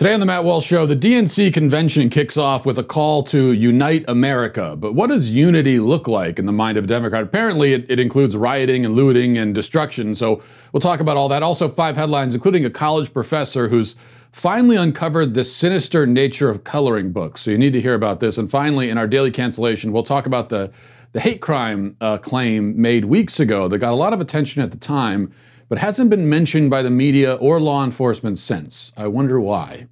Today on the Matt Walsh Show, the DNC convention kicks off with a call to unite America. But what does unity look like in the mind of a Democrat? Apparently, it, it, includes rioting and looting and destruction. So we'll talk about all that. Also, five headlines, including a college professor who's finally uncovered the sinister nature of coloring books. So you need to hear about this. And finally, in our daily cancellation, we'll talk about the, the hate crime uh, claim made weeks ago that got a lot of attention at the time but hasn't been mentioned by the media or law enforcement since. I wonder why.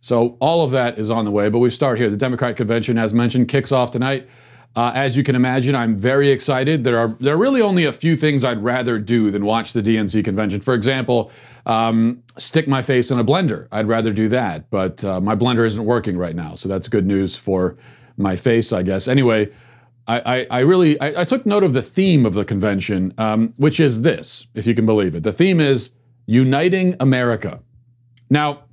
So all of that is on the way, but we start here. The Democratic Convention, as mentioned, kicks off tonight. Uh, as you can imagine, I'm very excited. There are there are really only a few things I'd rather do than watch the DNC convention. For example, um, stick my face in a blender. I'd rather do that, but uh, my blender isn't working right now, so that's good news for my face, I guess. Anyway, I, I, I really I, I, took note of the theme of the convention, um, which is this, if you can believe it. The theme is uniting America. Now,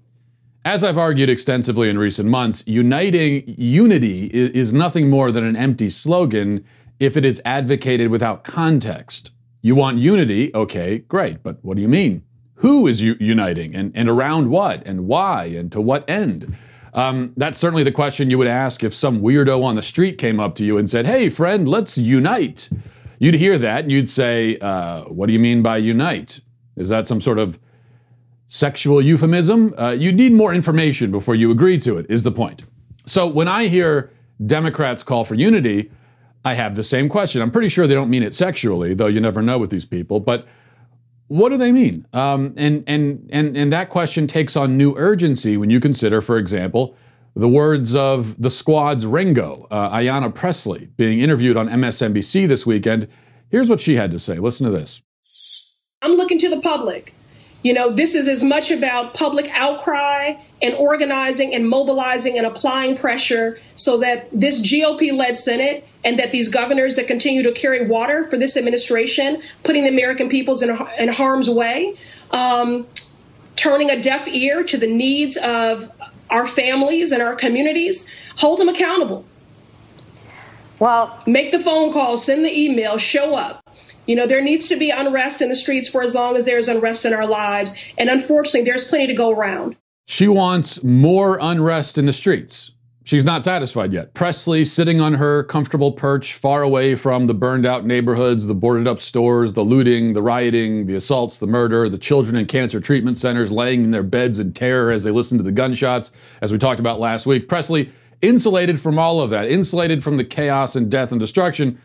as I've argued extensively in recent months, uniting unity is, is nothing more than an empty slogan if it is advocated without context. You want unity, okay, great, but what do you mean? Who is u- uniting and, and around what and why and to what end? Um, that's certainly the question you would ask if some weirdo on the street came up to you and said, Hey, friend, let's unite. You'd hear that and you'd say, uh, What do you mean by unite? Is that some sort of sexual euphemism? Uh, you need more information before you agree to it, is the point. So when I hear Democrats call for unity, I have the same question. I'm pretty sure they don't mean it sexually, though you never know with these people. But what do they mean? Um, and, and, and, and that question takes on new urgency when you consider, for example, the words of the squad's Ringo, uh, Ayanna Pressley, being interviewed on MSNBC this weekend. Here's what she had to say. Listen to this. I'm looking to the public. You know, this is as much about public outcry and organizing and mobilizing and applying pressure so that this GOP led Senate and that these governors that continue to carry water for this administration, putting the American peoples in, in harm's way, um, turning a deaf ear to the needs of our families and our communities, hold them accountable. Well, make the phone call, send the email, show up. You know, there needs to be unrest in the streets for as long as there's unrest in our lives. And unfortunately, there's plenty to go around. She wants more unrest in the streets. She's not satisfied yet. Pressley sitting on her comfortable perch far away from the burned out neighborhoods, the boarded up stores, the looting, the rioting, the assaults, the murder, the children in cancer treatment centers laying in their beds in terror as they listen to the gunshots, as we talked about last week. Pressley insulated from all of that, insulated from the chaos and death and destruction,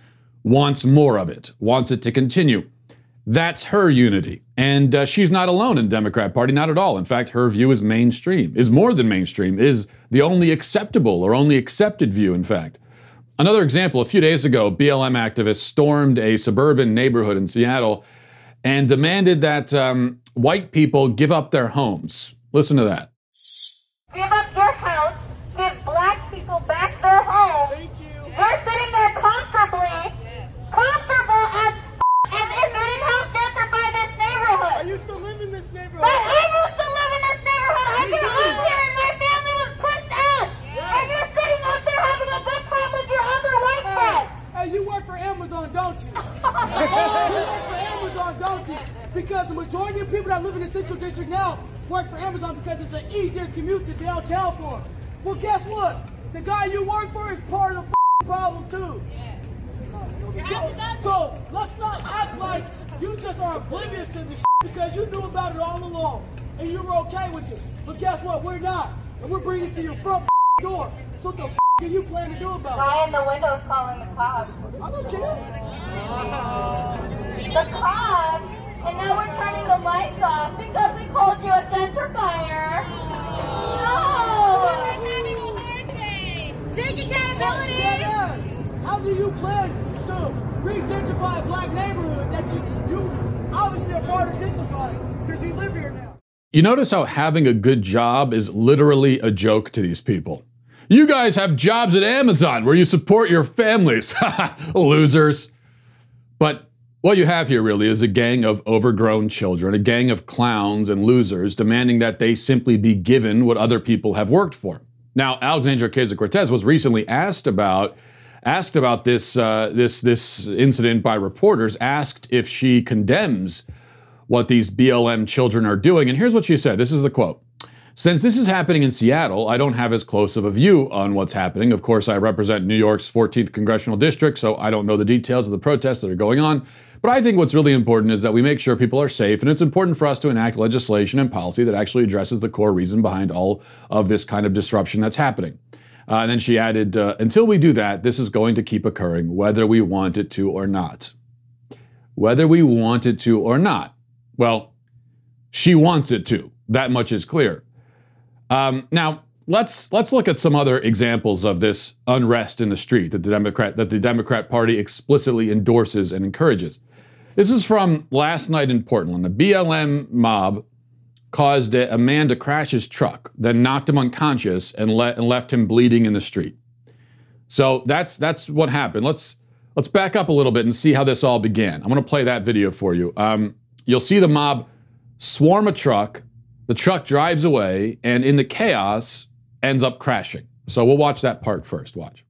wants more of it, wants it to continue. That's her unity. And uh, she's not alone in the Democrat Party, not at all. In fact, her view is mainstream, is more than mainstream, is the only acceptable or only accepted view, in fact. Another example a few days ago, BLM activists stormed a suburban neighborhood in Seattle and demanded that um, white people give up their homes. Listen to that. Give up your house, give black people back their home. We're sitting there comfortably comfortable as as if we didn't have gentrify this neighborhood. I used to live in this neighborhood. But I used to live in this neighborhood. I grew up here and my family was pushed out. Yeah. And you're sitting up there having a good time with your other white friends. Hey, you work for Amazon, don't you? you work for Amazon, don't you? Because the majority of people that live in the Central District now work for Amazon because it's an easier commute to downtown for them. Well, guess what? The guy you work for is part of the problem, too. Yeah. So, so let's not act like you just are oblivious to this because you knew about it all along and you were okay with it. But guess what? We're not. And we're bringing it to your front door. So what the are you planning to do about it? Guy in the window is calling the cops. I don't care. The cops? And now we're turning the lights off because we called you a gentrifier. No! Take accountability! How do you plan to a black neighborhood that you, you obviously are part of gentrifying because you live here now. You notice how having a good job is literally a joke to these people. You guys have jobs at Amazon where you support your families. Losers. But what you have here really is a gang of overgrown children, a gang of clowns and losers demanding that they simply be given what other people have worked for. Now, Alexandria Ocasio Cortez was recently asked about asked about this, uh, this, this incident by reporters, asked if she condemns what these BLM children are doing. And here's what she said this is the quote Since this is happening in Seattle, I don't have as close of a view on what's happening. Of course, I represent New York's 14th congressional district, so I don't know the details of the protests that are going on. But I think what's really important is that we make sure people are safe, and it's important for us to enact legislation and policy that actually addresses the core reason behind all of this kind of disruption that's happening. Uh, and then she added, uh, until we do that, this is going to keep occurring, whether we want it to or not. Whether we want it to or not. Well, she wants it to. That much is clear. Um, now let's let's look at some other examples of this unrest in the street that the Democrat that the Democrat Party explicitly endorses and encourages. This is from last night in Portland. A BLM mob caused a, man to crash his truck, then knocked him unconscious and, le- and left him bleeding in the street. So that's that's what happened. Let's let's back up a little bit and see how this all began. I'm going to play that video for you. Um, you'll see the mob swarm a truck the truck drives away and in the chaos ends up crashing. So we'll watch that part first. Watch.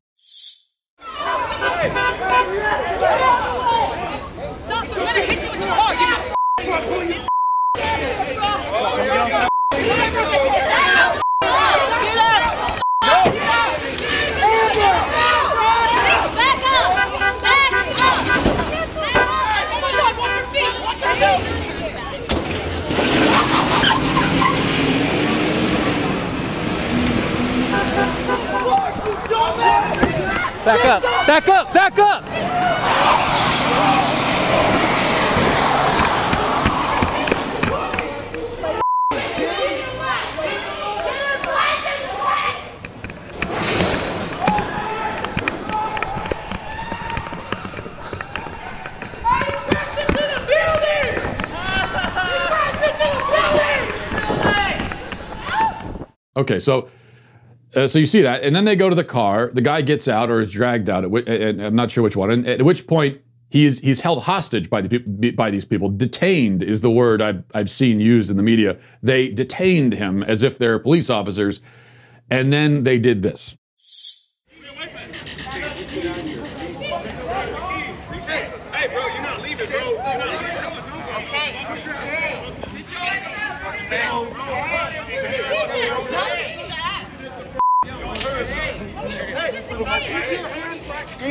Back up, back up, back up! Okay, so uh, so you see that, and then they go to the car. The guy gets out or is dragged out. And I'm not sure which one. And at which point he's he's held hostage by the by these people. Detained is the word I've I've seen used in the media. They detained him as if they're police officers, and then they did this. Hey, bro, you're not leaving, bro. You're not leaving.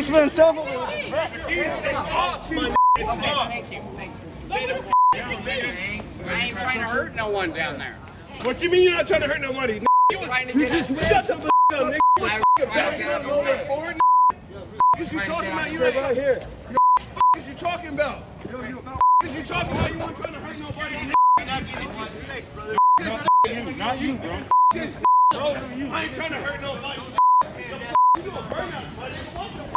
Eastman Civil. Thank you. Thank you. I ain't trying to hurt no one down there. What you mean you're not trying to hurt nobody? You trying to. Shut the f up, nigga. I was trying to get up over there. What you talking about? You ain't right here. What you talking about? Yo, yo, what you talking about? You weren't trying to hurt nobody. Not you, bro. Bro, I ain't trying to hurt nobody. You gonna burn us, buddy.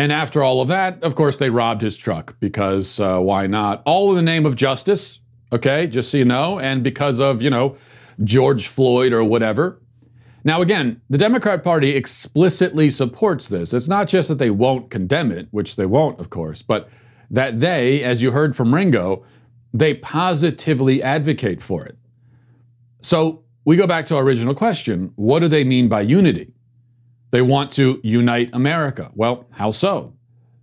And after all of that, of course, they robbed his truck because uh, why not? All in the name of justice, okay, just so you know, and because of, you know, George Floyd or whatever. Now, again, the Democrat Party explicitly supports this. It's not just that they won't condemn it, which they won't, of course, but that they, as you heard from Ringo, they positively advocate for it. So we go back to our original question what do they mean by unity? They want to unite America. Well, how so?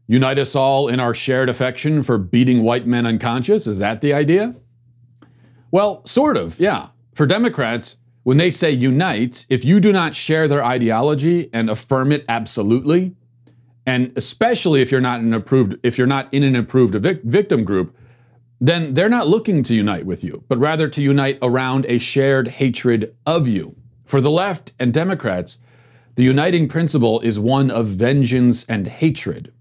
Unite us all in our shared affection for beating white men unconscious? Is that the idea? Well, sort of, yeah. For Democrats, when they say unite, if you do not share their ideology and affirm it absolutely, and especially if you're not an approved if you're not in an approved vic- victim group, then they're not looking to unite with you, but rather to unite around a shared hatred of you. For the left and Democrats, the uniting principle is one of vengeance and hatred.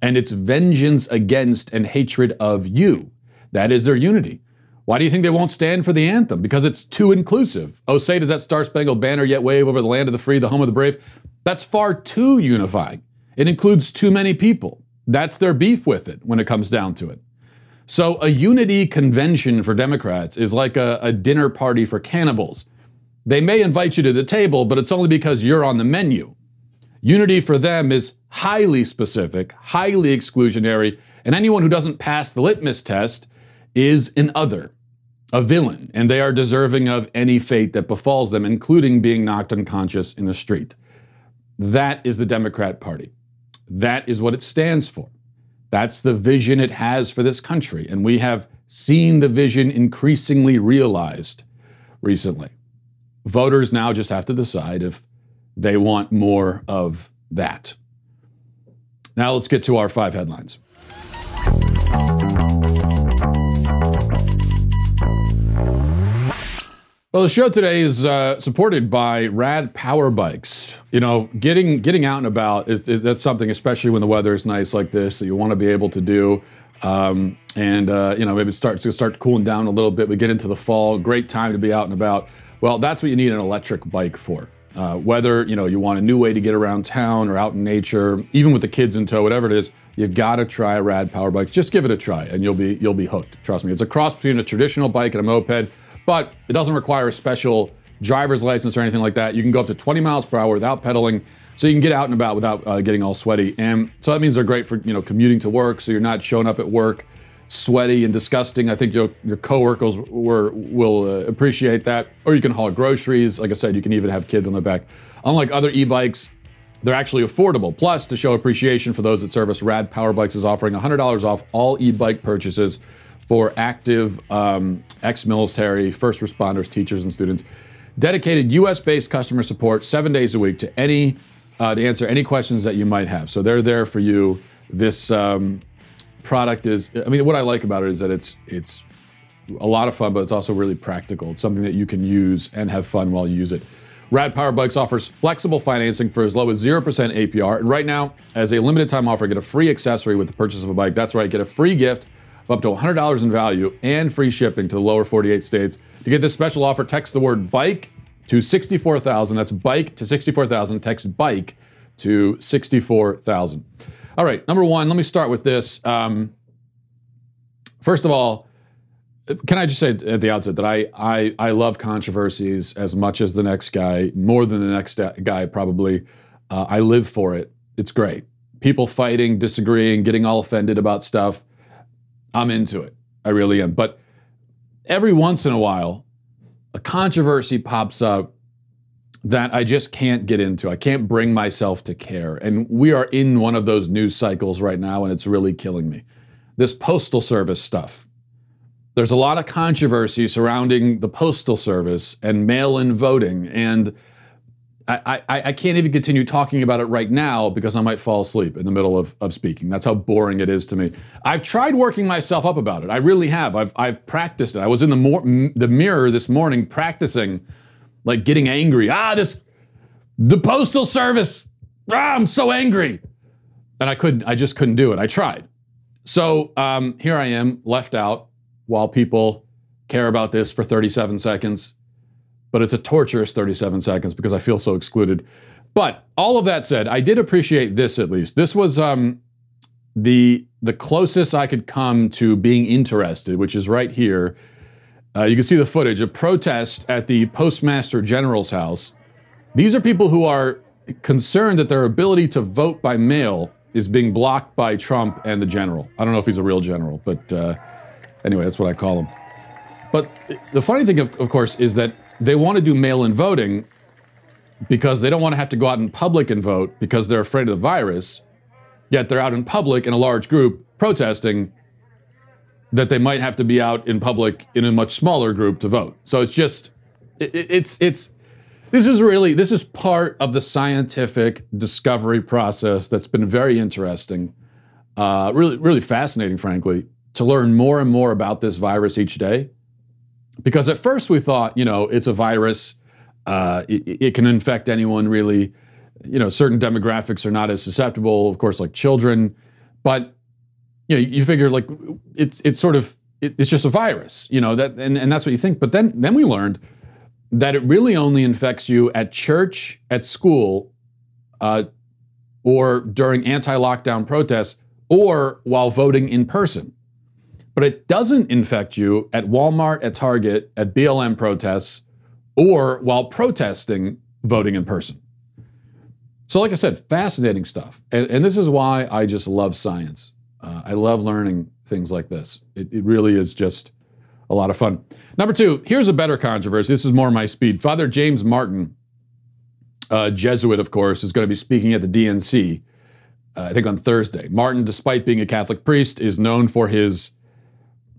And it's vengeance against and hatred of you. That is their unity. Why do you think they won't stand for the anthem? Because it's too inclusive. Oh, say does that Star Spangled Banner yet wave over the land of the free, the home of the brave? That's far too unifying. It includes too many people. That's their beef with it when it comes down to it. So a unity convention for Democrats is like a, a dinner party for cannibals. They may invite you to the table, but it's only because you're on the menu. Unity for them is highly specific, highly exclusionary, and anyone who doesn't pass the litmus test is an other, a villain, and they are deserving of any fate that befalls them, including being knocked unconscious in the street. That is the Democrat Party. That is what it stands for. That's the vision it has for this country. And we have seen the vision increasingly realized recently. Voters now just have to decide if they want more of that. Now let's get to our five headlines. Well, the show today is uh, supported by Rad Power Bikes. You know, getting getting out and about is, is that's something, especially when the weather is nice like this, that you want to be able to do. Um, and uh, you know, maybe it starts to start cooling down a little bit. We get into the fall, great time to be out and about. Well, that's what you need an electric bike for. Uh, whether you know you want a new way to get around town or out in nature, even with the kids in tow, whatever it is, you've got to try a Rad Power Bike. Just give it a try, and you'll be you'll be hooked. Trust me, it's a cross between a traditional bike and a moped but it doesn't require a special driver's license or anything like that. You can go up to 20 miles per hour without pedaling, so you can get out and about without uh, getting all sweaty. And so that means they're great for you know commuting to work, so you're not showing up at work sweaty and disgusting. I think your your coworkers were, will uh, appreciate that. Or you can haul groceries. Like I said, you can even have kids on the back. Unlike other e-bikes, they're actually affordable. Plus, to show appreciation for those that service, Rad Power Bikes is offering $100 off all e-bike purchases for active um, ex military, first responders, teachers, and students. Dedicated US based customer support seven days a week to any. Uh, to answer any questions that you might have. So they're there for you. This um, product is, I mean, what I like about it is that it's it's a lot of fun, but it's also really practical. It's something that you can use and have fun while you use it. Rad Power Bikes offers flexible financing for as low as 0% APR. And right now, as a limited time offer, get a free accessory with the purchase of a bike. That's right, get a free gift of up to $100 in value and free shipping to the lower 48 states. To get this special offer, text the word bike to 64,000. That's bike to 64,000. Text bike to 64,000. All right, number one, let me start with this. Um, first of all, can I just say at the outset that I, I, I love controversies as much as the next guy, more than the next guy probably. Uh, I live for it. It's great. People fighting, disagreeing, getting all offended about stuff. I'm into it. I really am. But every once in a while, a controversy pops up that I just can't get into. I can't bring myself to care. And we are in one of those news cycles right now, and it's really killing me. This Postal Service stuff. There's a lot of controversy surrounding the Postal Service and mail in voting. And I, I, I, can't even continue talking about it right now because I might fall asleep in the middle of, of speaking. That's how boring it is to me. I've tried working myself up about it. I really have. I've, I've practiced it. I was in the, mor- the mirror this morning practicing, like getting angry. Ah, this, the Postal Service. Ah, I'm so angry. And I couldn't, I just couldn't do it. I tried. So um, here I am, left out while people care about this for 37 seconds but it's a torturous 37 seconds because I feel so excluded. But all of that said, I did appreciate this at least. This was um, the the closest I could come to being interested, which is right here. Uh, you can see the footage a protest at the Postmaster General's house. These are people who are concerned that their ability to vote by mail is being blocked by Trump and the general. I don't know if he's a real general, but uh, anyway, that's what I call him. But the funny thing, of, of course, is that they want to do mail in voting because they don't want to have to go out in public and vote because they're afraid of the virus, yet they're out in public in a large group protesting that they might have to be out in public in a much smaller group to vote. So it's just, it, it's, it's, this is really, this is part of the scientific discovery process that's been very interesting, uh, really, really fascinating, frankly, to learn more and more about this virus each day. Because at first we thought, you know, it's a virus, uh, it, it, can infect anyone really. You know, certain demographics are not as susceptible, of course, like children. But you know, you figure like it's it's sort of it, it's just a virus, you know that, and, and that's what you think. But then then we learned that it really only infects you at church, at school, uh, or during anti-lockdown protests, or while voting in person. but it doesn't infect you at Walmart, at Target, at BLM protests, or while protesting voting in person. So, like I said, fascinating stuff. And, and this is why I just love science. Uh, I love learning things like this. It, it really is just a lot of fun. Number two, here's a better controversy. This is more my speed. Father James Martin, uh, Jesuit, of course, is going to be speaking at the DNC, uh, I think on Thursday. Martin, despite being a Catholic priest, is known for his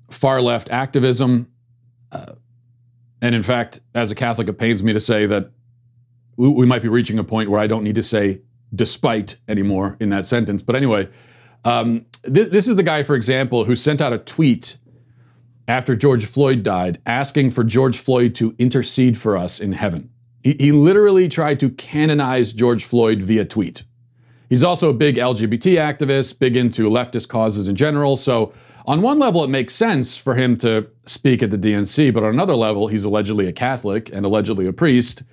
far left activism. Uh, and in fact, as a Catholic, it pains me to say that we, we, might be reaching a point where I don't need to say despite anymore in that sentence. But anyway, um, th- this is the guy, for example, who sent out a tweet after George Floyd died asking for George Floyd to intercede for us in heaven. He, he literally tried to canonize George Floyd via tweet. He's also a big LGBT activist, big into leftist causes in general. So, on one level, it makes sense for him to speak at the DNC, but on another level, he's allegedly a Catholic and allegedly a priest.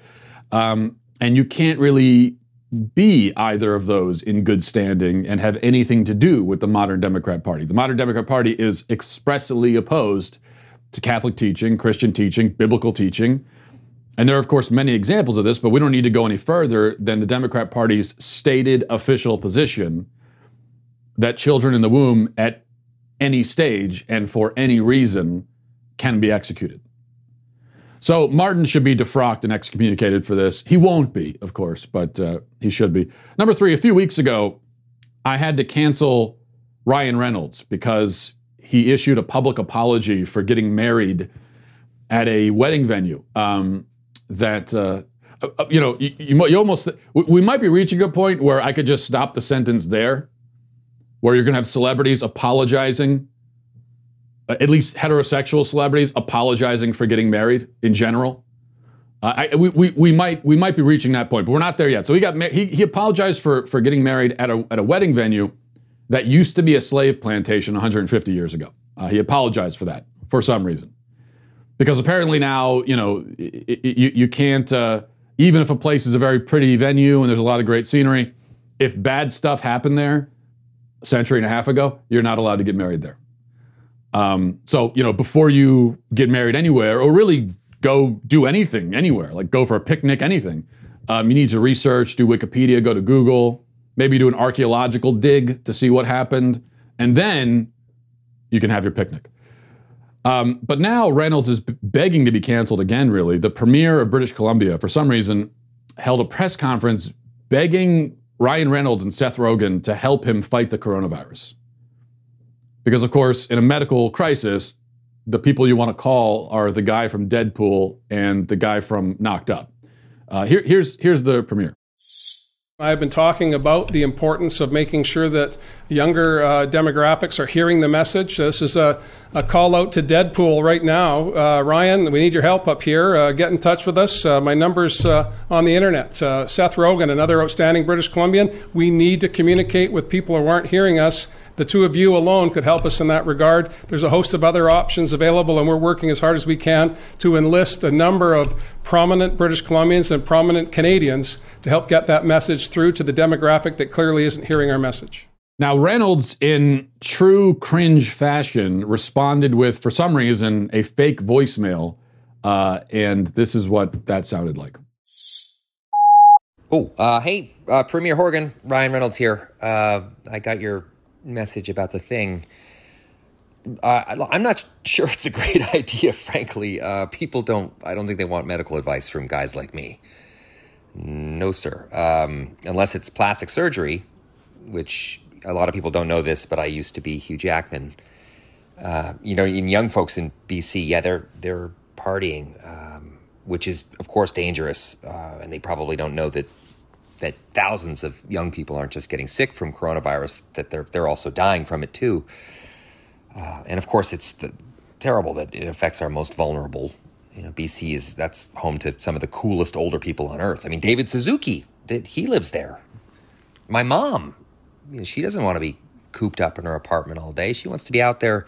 Um, and you can't really be either of those in good standing and have anything to do with the modern Democrat Party. The modern Democrat Party is expressly opposed to Catholic teaching, Christian teaching, biblical teaching. And there are, of course, many examples of this, but we don't need to go any further than the Democrat Party's stated official position that children in the womb at any stage and for any reason can be executed. So Martin should be defrocked and excommunicated for this. He won't be, of course, but uh, he should be. Number three, a few weeks ago, I had to cancel Ryan Reynolds because he issued a public apology for getting married at a wedding venue. Um, that uh, uh, you know, you, you, almost we might be reaching a point where I could just stop the sentence there, where you're going to have celebrities apologizing at least heterosexual celebrities apologizing for getting married in general. Uh, I, we, we, we, might we might be reaching that point, but we're not there yet. So he got he, he apologized for for getting married at a at a wedding venue that used to be a slave plantation 150 years ago. Uh, he apologized for that for some reason, because apparently now you know you you can't uh, even if a place is a very pretty venue and there's a lot of great scenery, if bad stuff happened there a century and a half ago, you're not allowed to get married there. Um, so, you know, before you get married anywhere or really go do anything anywhere, like go for a picnic, anything, um, you need to research, do Wikipedia, go to Google, maybe do an archaeological dig to see what happened, and then you can have your picnic. Um, but now Reynolds is begging to be canceled again, really. The premier of British Columbia, for some reason, held a press conference begging Ryan Reynolds and Seth Rogen to help him fight the coronavirus. Because, of course, in a medical crisis, the people you want to call are the guy from Deadpool and the guy from Knocked Up. Uh, here, here's, here's the premiere. I've been talking about the importance of making sure that younger uh, demographics are hearing the message. This is a, a call out to Deadpool right now. Uh, Ryan, we need your help up here. Uh, get in touch with us. Uh, my number's uh, on the internet. Uh, Seth Rogen, another outstanding British Columbian. We need to communicate with people who aren't hearing us the two of you alone could help us in that regard. There's a host of other options available, and we're working as hard as we can to enlist a number of prominent British Columbians and prominent Canadians to help get that message through to the demographic that clearly isn't hearing our message. Now, Reynolds, in true cringe fashion, responded with, for some reason, a fake voicemail. Uh, and this is what that sounded like. Oh, uh, hey, uh, Premier Horgan, Ryan Reynolds here. Uh, I got your message about the thing. Uh, I'm not sure it's a great idea, frankly. Uh, people don't, I don't think they want medical advice from guys like me. No, sir. Um, unless it's plastic surgery, which a lot of people don't know this, but I used to be Hugh Jackman. Uh, you know, in young folks in BC, yeah, they're they're partying, um, which is of course dangerous, uh, and they probably don't know that that thousands of young people aren't just getting sick from coronavirus, that they're they're also dying from it too. Uh, and of course, it's the, terrible that it affects our most vulnerable. You know, BC is that's home to some of the coolest older people on earth. I mean, David Suzuki, did, he lives there. My mom, she doesn't want to be cooped up in her apartment all day. She wants to be out there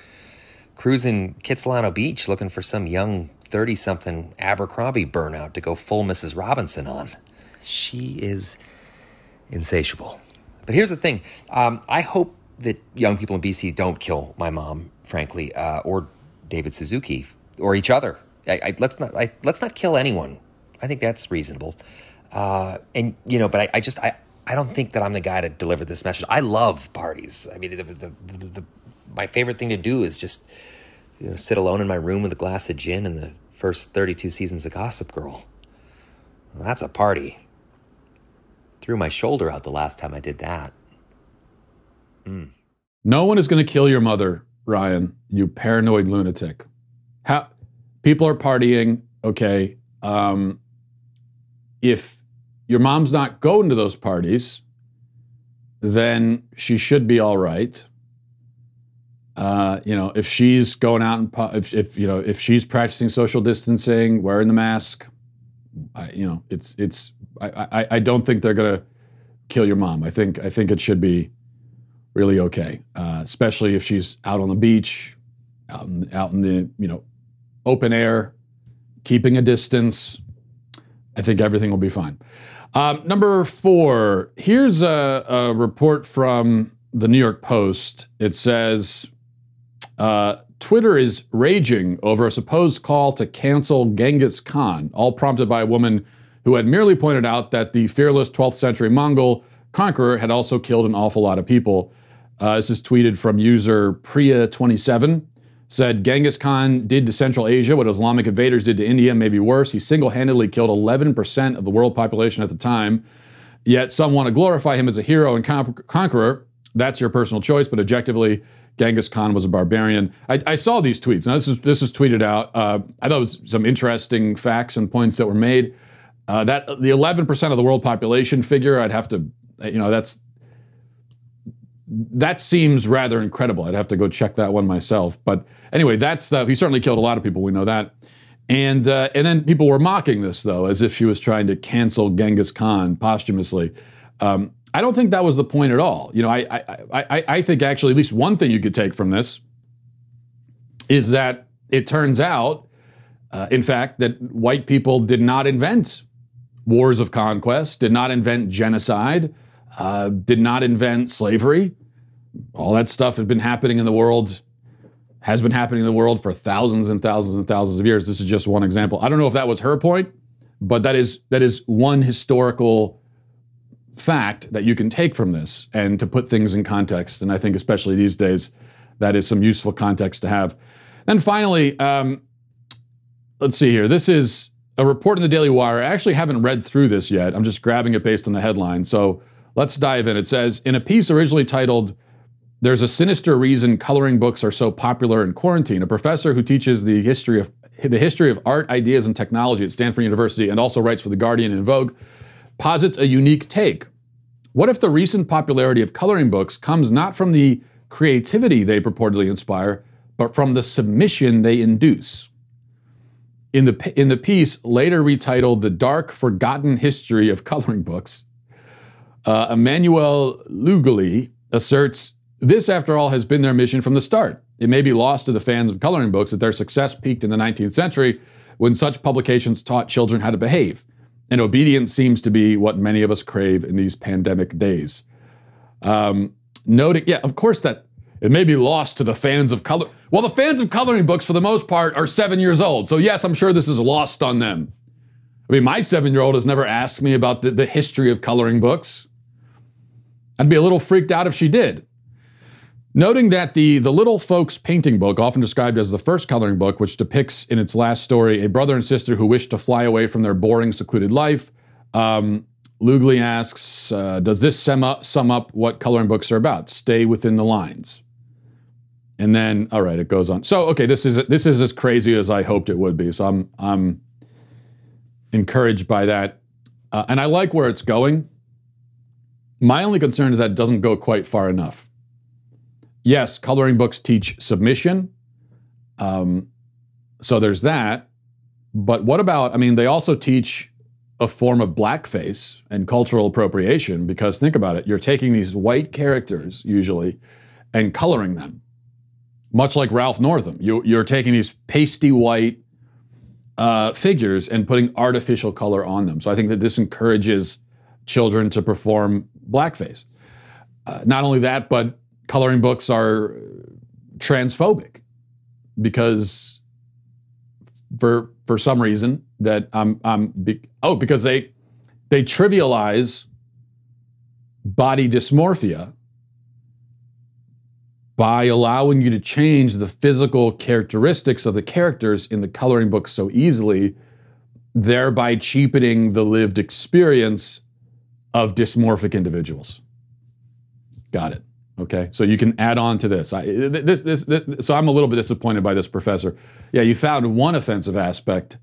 cruising Kitsilano Beach looking for some young 30 something Abercrombie burnout to go full Mrs. Robinson on. She is insatiable. But here's the thing um, I hope that young people in BC don't kill my mom frankly, uh, or David Suzuki, or each other. I, I, let's not I, let's not kill anyone. I think that's reasonable. Uh, and you know, but I, just I, I don't think that I'm the guy to deliver this message. I love parties. I mean, the, the, the, the my favorite thing to do is just you know, sit alone in my room with a glass of gin and the first 32 seasons of Gossip Girl. Well, that's a party. Threw my shoulder out the last time I did that. Mm. No one is going to kill your mother, Ryan, you paranoid lunatic. How, people are partying, okay. Um, if your mom's not going to those parties, then she should be all right. Uh, you know, if she's going out and if, if you know if she's practicing social distancing, wearing the mask, I, you know, it's it's. I, I, I don't think they're gonna kill your mom. I think I think it should be really okay, uh, especially if she's out on the beach, out in, out in the you know open air, keeping a distance. I think everything will be fine. Um, number four, here's a, a, report from the New York Post. It says uh, Twitter is raging over a supposed call to cancel Genghis Khan, all prompted by a woman who had merely pointed out that the fearless 12th century Mongol conqueror had also killed an awful lot of people. Uh, this is tweeted from user Priya27 said Genghis Khan did to Central Asia what Islamic invaders did to India, maybe worse. He single handedly killed 11% of the world population at the time. Yet some want to glorify him as a hero and con- conqueror. That's your personal choice, but objectively, Genghis Khan was a barbarian. I, I saw these tweets. Now, this is this is tweeted out. Uh, I thought it was some interesting facts and points that were made. Uh, that the 11% of the world population figure, I'd have to, you know, that's that seems rather incredible. I'd have to go check that one myself. But anyway, that's uh, he certainly killed a lot of people. We know that. And uh, and then people were mocking this though, as if she was trying to cancel Genghis Khan posthumously. Um, I don't think that was the point at all. You know, I, I I I think actually at least one thing you could take from this is that it turns out, uh, in fact, that white people did not invent wars of conquest, did not invent genocide uh, did not invent slavery. All that stuff had been happening in the world, has been happening in the world for thousands and thousands and thousands of years. This is just one example. I don't know if that was her point, but that is that is one historical fact that you can take from this and to put things in context. And I think especially these days, that is some useful context to have. And finally, um, let's see here. This is a report in the Daily Wire. I actually haven't read through this yet. I'm just grabbing it based on the headline. So Let's dive in. It says in a piece originally titled, There's a Sinister Reason Coloring Books Are So Popular in Quarantine, a professor who teaches the history of the history of art, ideas, and technology at Stanford University and also writes for The Guardian and Vogue, posits a unique take. What if the recent popularity of coloring books comes not from the creativity they purportedly inspire, but from the submission they induce? In the, in the piece, later retitled The Dark Forgotten History of Coloring Books, uh, Emmanuel Lugli asserts this, after all, has been their mission from the start. It may be lost to the fans of coloring books that their success peaked in the 19th century when such publications taught children how to behave. And obedience seems to be what many of us crave in these pandemic days. Um, noting, yeah, of course, that it may be lost to the fans of color. Well, the fans of coloring books, for the most part, are seven years old. So, yes, I'm sure this is lost on them. I mean, my seven year old has never asked me about the, the history of coloring books. I'd be a little freaked out if she did. Noting that the, the Little Folks painting book, often described as the first coloring book, which depicts in its last story a brother and sister who wish to fly away from their boring, secluded life, um, Lugli asks, uh, does this sum up, sum up what coloring books are about? Stay within the lines. And then, all right, it goes on. So, okay, this is this is as crazy as I hoped it would be. So I'm I'm encouraged by that, uh, and I like where it's going. My only concern is that it doesn't go quite far enough. Yes, coloring books teach submission. Um, so there's that. But what about, I mean, they also teach a form of blackface and cultural appropriation because think about it, you're taking these white characters usually and coloring them, much like Ralph Northam. You, are taking these pasty white uh, figures and putting artificial color on them. So I think that this encourages children to perform blackface. Uh, not only that, but coloring books are transphobic because for for some reason that I'm I'm be, oh because they they trivialize body dysmorphia by allowing you to change the physical characteristics of the characters in the coloring book so easily, thereby cheapening the lived experience of dysmorphic individuals. Got it. Okay, so you can add on to this. I, this, this, this. So I'm a little bit disappointed by this professor. Yeah, you found one offensive aspect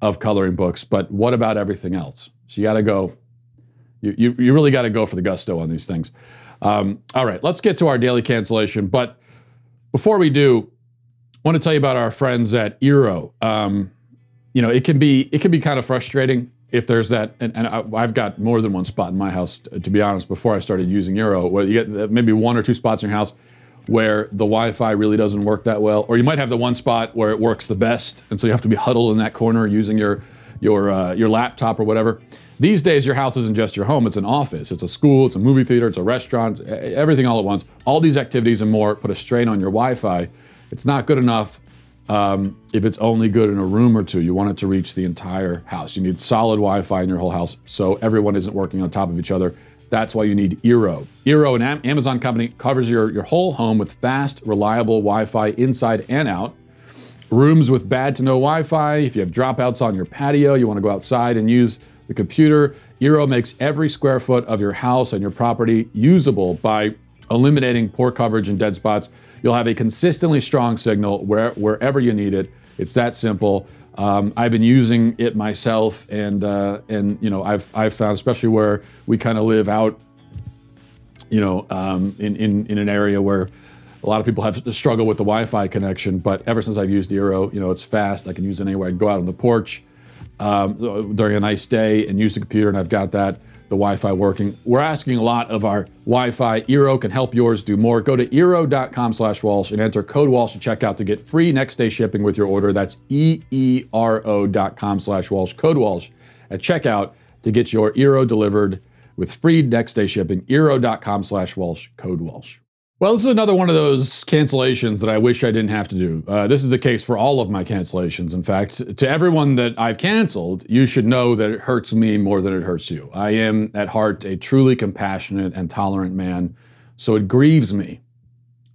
of coloring books, but what about everything else? So you got to go. You, you, you really got to go for the gusto on these things. Um, all right, let's get to our daily cancellation. But before we do, I want to tell you about our friends at Eero. Um, you know, it can be it can be kind of frustrating if there's that, and, and I, have got more than one spot in my house, to be honest, before I started using Eero, where you get maybe one or two spots in your house where the Wi-Fi really doesn't work that well, or you might have the one spot where it works the best, and so you have to be huddled in that corner using your your uh, your laptop or whatever. These days, your house isn't just your home; it's an office, it's a school, it's a movie theater, it's a restaurant, everything all at once. All these activities and more put a strain on your Wi-Fi. It's not good enough um, if it's only good in a room or two, you want it to reach the entire house. You need solid Wi Fi in your whole house so everyone isn't working on top of each other. That's why you need Eero. Eero, an Amazon company, covers your, your whole home with fast, reliable Wi Fi inside and out. Rooms with bad to no Wi Fi, if you have dropouts on your patio, you want to go outside and use the computer, Eero makes every square foot of your house and your property usable by eliminating poor coverage and dead spots. You'll have a consistently strong signal where, wherever you need it. It's that simple. Um, I've been using it myself, and uh, and you know I've I've found especially where we kind of live out, you know, um, in, in in an area where a lot of people have to struggle with the Wi-Fi connection. But ever since I've used Eero, you know, it's fast. I can use it anywhere. I can go out on the porch um, during a nice day and use the computer, and I've got that the Wi-Fi working. We're asking a lot of our Wi-Fi. Eero can help yours do more. Go to eero.com slash Walsh and enter code Walsh at checkout to get free next day shipping with your order. That's E-E-R-O dot com slash Walsh, code Walsh at checkout to get your Eero delivered with free next day shipping. Eero.com slash Walsh, code Walsh. Well, this is another one of those cancellations that I wish I didn't have to do. Uh, this is the case for all of my cancellations. In fact, to everyone that I've canceled, you should know that it hurts me more than it hurts you. I am, at heart, a truly compassionate and tolerant man, so it grieves me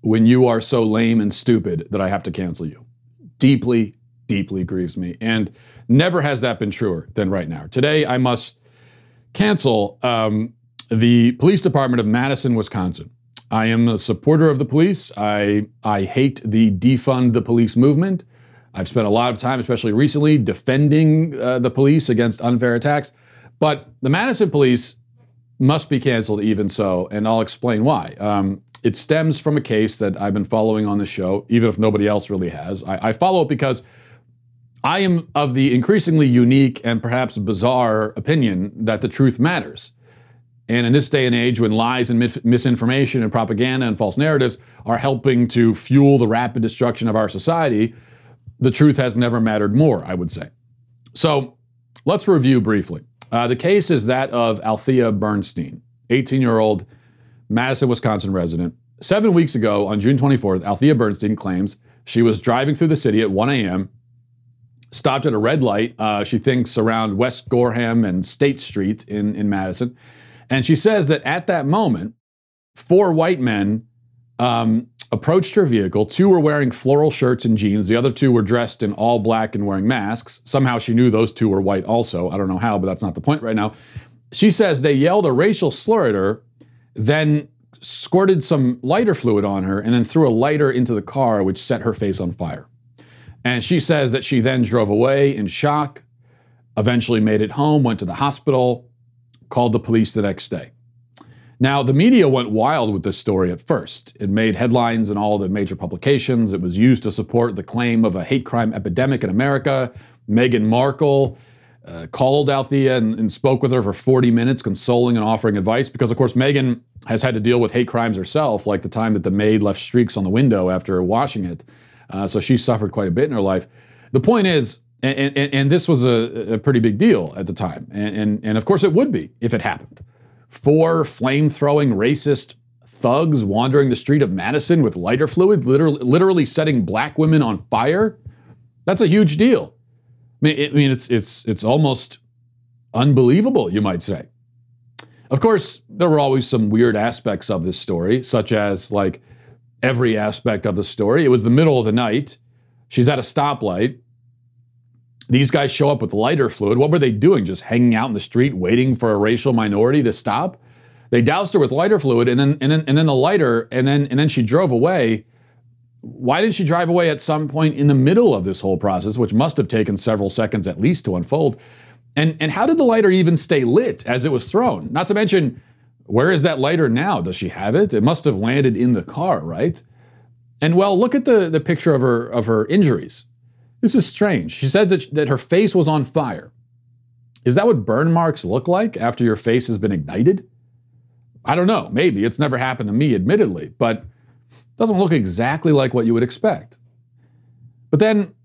when you are so lame and stupid that I have to cancel you. Deeply, deeply grieves me. And never has that been truer than right now. Today, I must cancel um, the police department of Madison, Wisconsin. I am a supporter of the police. I, I hate the defund the police movement. I've spent a lot of time, especially recently, defending uh, the police against unfair attacks. But the Madison police must be canceled, even so, and I'll explain why. Um, it stems from a case that I've been following on the show, even if nobody else really has. I, I follow it because I am of the increasingly unique and perhaps bizarre opinion that the truth matters. And in this day and age, when lies and misinformation and propaganda and false narratives are helping to fuel the rapid destruction of our society, the truth has never mattered more, I would say. So let's review briefly. Uh, the case is that of Althea Bernstein, 18 year old Madison, Wisconsin resident. Seven weeks ago, on June 24th, Althea Bernstein claims she was driving through the city at 1 a.m., stopped at a red light, uh, she thinks around West Gorham and State Street in, in Madison and she says that at that moment, four white men um, approached her vehicle. Two were wearing floral shirts and jeans. The other two were dressed in all black and wearing masks. Somehow she knew those two were white also. I don't know how, but that's not the point right now. She says they yelled a racial slur at her, then squirted some lighter fluid on her, and then threw a lighter into the car, which set her face on fire. And she says that she then drove away in shock, eventually made it home, went to the hospital, called the police the next day. Now, the media went wild with this story at first. It made headlines in all the major publications. It was used to support the claim of a hate crime epidemic in America. Meghan Markle uh, called Althea and, and, spoke with her for 40 minutes, consoling and offering advice, because, of course, Meghan has had to deal with hate crimes herself, like the time that the maid left streaks on the window after washing it. Uh, so she suffered quite a bit in her life. The point is, and, and, and this was a, a, pretty big deal at the time. And, and, and of course, it would be if it happened. Four flame throwing, racist, thugs wandering the street of Madison with lighter fluid, literally, literally setting black women on fire. That's a huge deal. I mean, it, I mean, it's it's it's almost unbelievable, you might say. Of course, there were always some weird aspects of this story, such as like every aspect of the story. It was the middle of the night. She's at a stoplight. These guys show up with lighter fluid. What were they doing? Just hanging out in the street waiting for a racial minority to stop? They doused her with lighter fluid and then and then and then the lighter and then and then she drove away. Why didn't she drive away at some point in the middle of this whole process, which must have taken several seconds at least to unfold? And and how did the lighter even stay lit as it was thrown? Not to mention, where is that lighter now? Does she have it? It must have landed in the car, right? And well, look at the, the picture of her of her injuries. This is strange. She said that, that her face was on fire. Is that what burn marks look like after your face has been ignited? I don't know. Maybe. It's never happened to me, admittedly, but it doesn't look exactly like what you would expect. But then,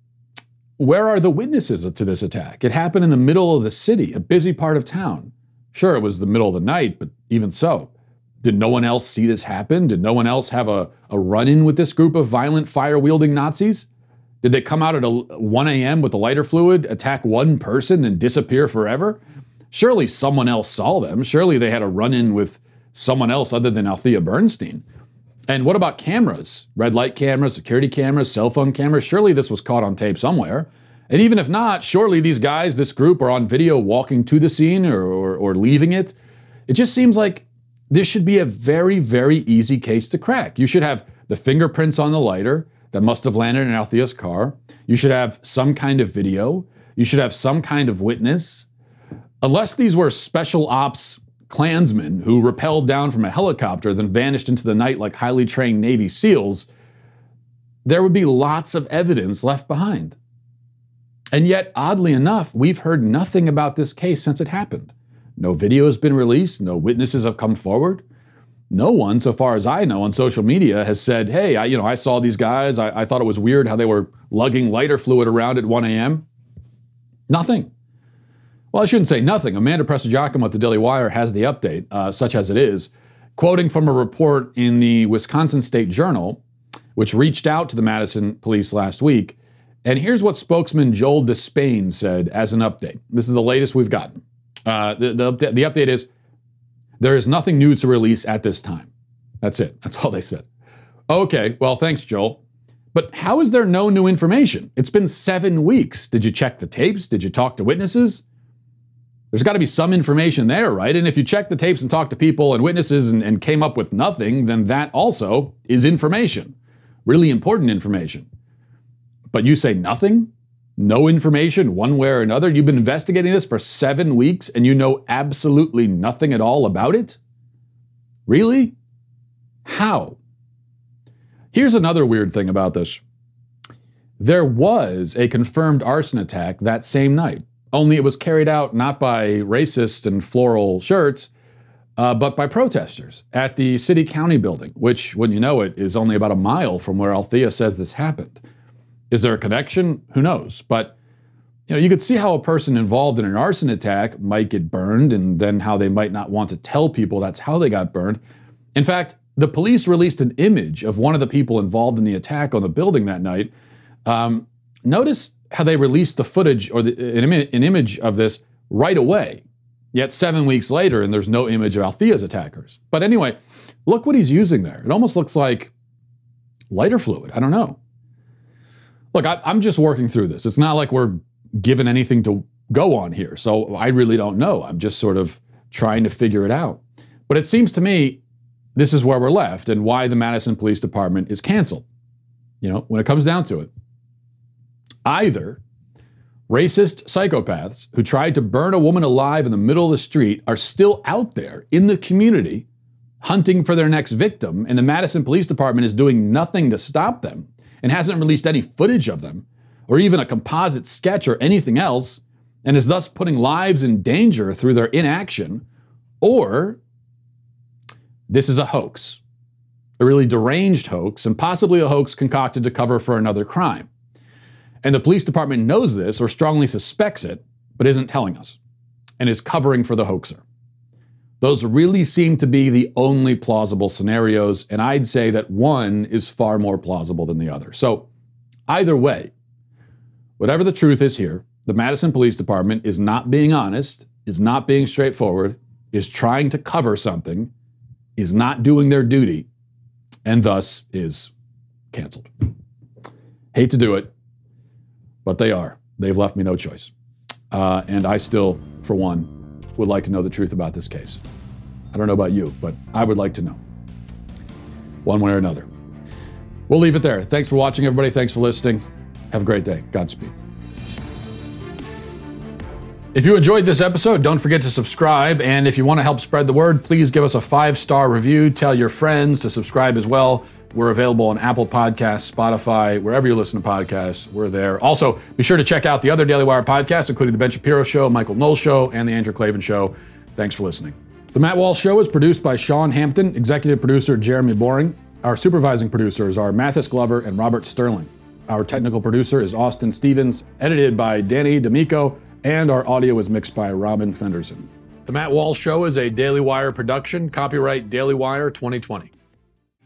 where are the witnesses to this attack? It happened in the middle of the city, a busy part of town. Sure, it was the middle of the night, but even so. Did no one else see this happen? Did no one else have a, a run in with this group of violent fire wielding Nazis? Did they come out at 1 a.m. with the lighter fluid, attack one person, and disappear forever? Surely someone else saw them. Surely they had a run in with someone else other than Althea Bernstein. And what about cameras? Red light cameras, security cameras, cell phone cameras? Surely this was caught on tape somewhere. And even if not, surely these guys, this group, are on video walking to the scene or, or, or leaving it. It just seems like this should be a very, very easy case to crack. You should have the fingerprints on the lighter that must have landed in Althea's car. You should have some kind of video. You should have some kind of witness. Unless these were special ops Klansmen who rappelled down from a helicopter, then vanished into the night like highly trained Navy SEALs, there would be lots of evidence left behind. And yet, oddly enough, we've heard nothing about this case since it happened. No video has been released, no witnesses have come forward. No one, so far as I know, on social media has said, hey, I, you know, I saw these guys. I, I thought it was weird how they were lugging lighter fluid around at 1 a.m. Nothing. Well, I shouldn't say nothing. Amanda Prestigiacomo at the Daily Wire has the update, uh, such as it is, quoting from a report in the Wisconsin State Journal, which reached out to the Madison police last week. And here's what spokesman Joel DeSpain said as an update. This is the latest we've gotten. Uh, the, the, the update is there is nothing new to release at this time. That's it. That's all they said. Okay, well, thanks, Joel. But how is there no new information? It's been seven weeks. Did you check the tapes? Did you talk to witnesses? There's got to be some information there, right? And if you check the tapes and talk to people and witnesses and, and came up with nothing, then that also is information. Really important information. But you say nothing? No information one way or another? You've been investigating this for seven weeks and you know absolutely nothing at all about it? Really? How? Here's another weird thing about this. There was a confirmed arson attack that same night, only it was carried out not by racists in floral shirts, uh, but by protesters at the city county building, which, when you know it, is only about a mile from where Althea says this happened. Is there a connection? Who knows? But you know, you could see how a person involved in an arson attack might get burned, and then how they might not want to tell people that's how they got burned. In fact, the police released an image of one of the people involved in the attack on the building that night. Um, notice how they released the footage or the, an, an image of this right away. Yet seven weeks later, and there's no image of Althea's attackers. But anyway, look what he's using there. It almost looks like lighter fluid. I don't know. Look, I, I'm just working through this. It's not like we're given anything to go on here. So I really don't know. I'm just sort of trying to figure it out. But it seems to me this is where we're left and why the Madison Police Department is canceled. You know, when it comes down to it, either racist psychopaths who tried to burn a woman alive in the middle of the street are still out there in the community hunting for their next victim, and the Madison Police Department is doing nothing to stop them and hasn't released any footage of them, or even a composite sketch or anything else, and is thus putting lives in danger through their inaction, or this is a hoax, a really deranged hoax, and possibly a hoax concocted to cover for another crime. And the police department knows this or strongly suspects it, but isn't telling us, and is covering for the hoaxer. Those really seem to be the only plausible scenarios, and I'd say that one is far more plausible than the other. So, either way, whatever the truth is here, the Madison Police Department is not being honest, is not being straightforward, is trying to cover something, is not doing their duty, and thus is canceled. Hate to do it, but they are. They've left me no choice. Uh, and I still, for one, would like to know the truth about this case. I don't know about you, but I would like to know. One way or another. We'll leave it there. Thanks for watching, everybody. Thanks for listening. Have a great day. Godspeed. If you enjoyed this episode, don't forget to subscribe. And if you want to help spread the word, please give us a five star review. Tell your friends to subscribe as well. We're available on Apple Podcasts, Spotify, wherever you listen to podcasts. We're there. Also, be sure to check out the other Daily Wire podcasts, including The Ben Shapiro Show, Michael Knowles Show, and The Andrew Klavan Show. Thanks for listening. The Matt Walsh Show is produced by Sean Hampton, executive producer Jeremy Boring. Our supervising producers are Mathis Glover and Robert Sterling. Our technical producer is Austin Stevens, edited by Danny D'Amico, and our audio is mixed by Robin Fenderson. The Matt Walsh Show is a Daily Wire production, copyright Daily Wire 2020.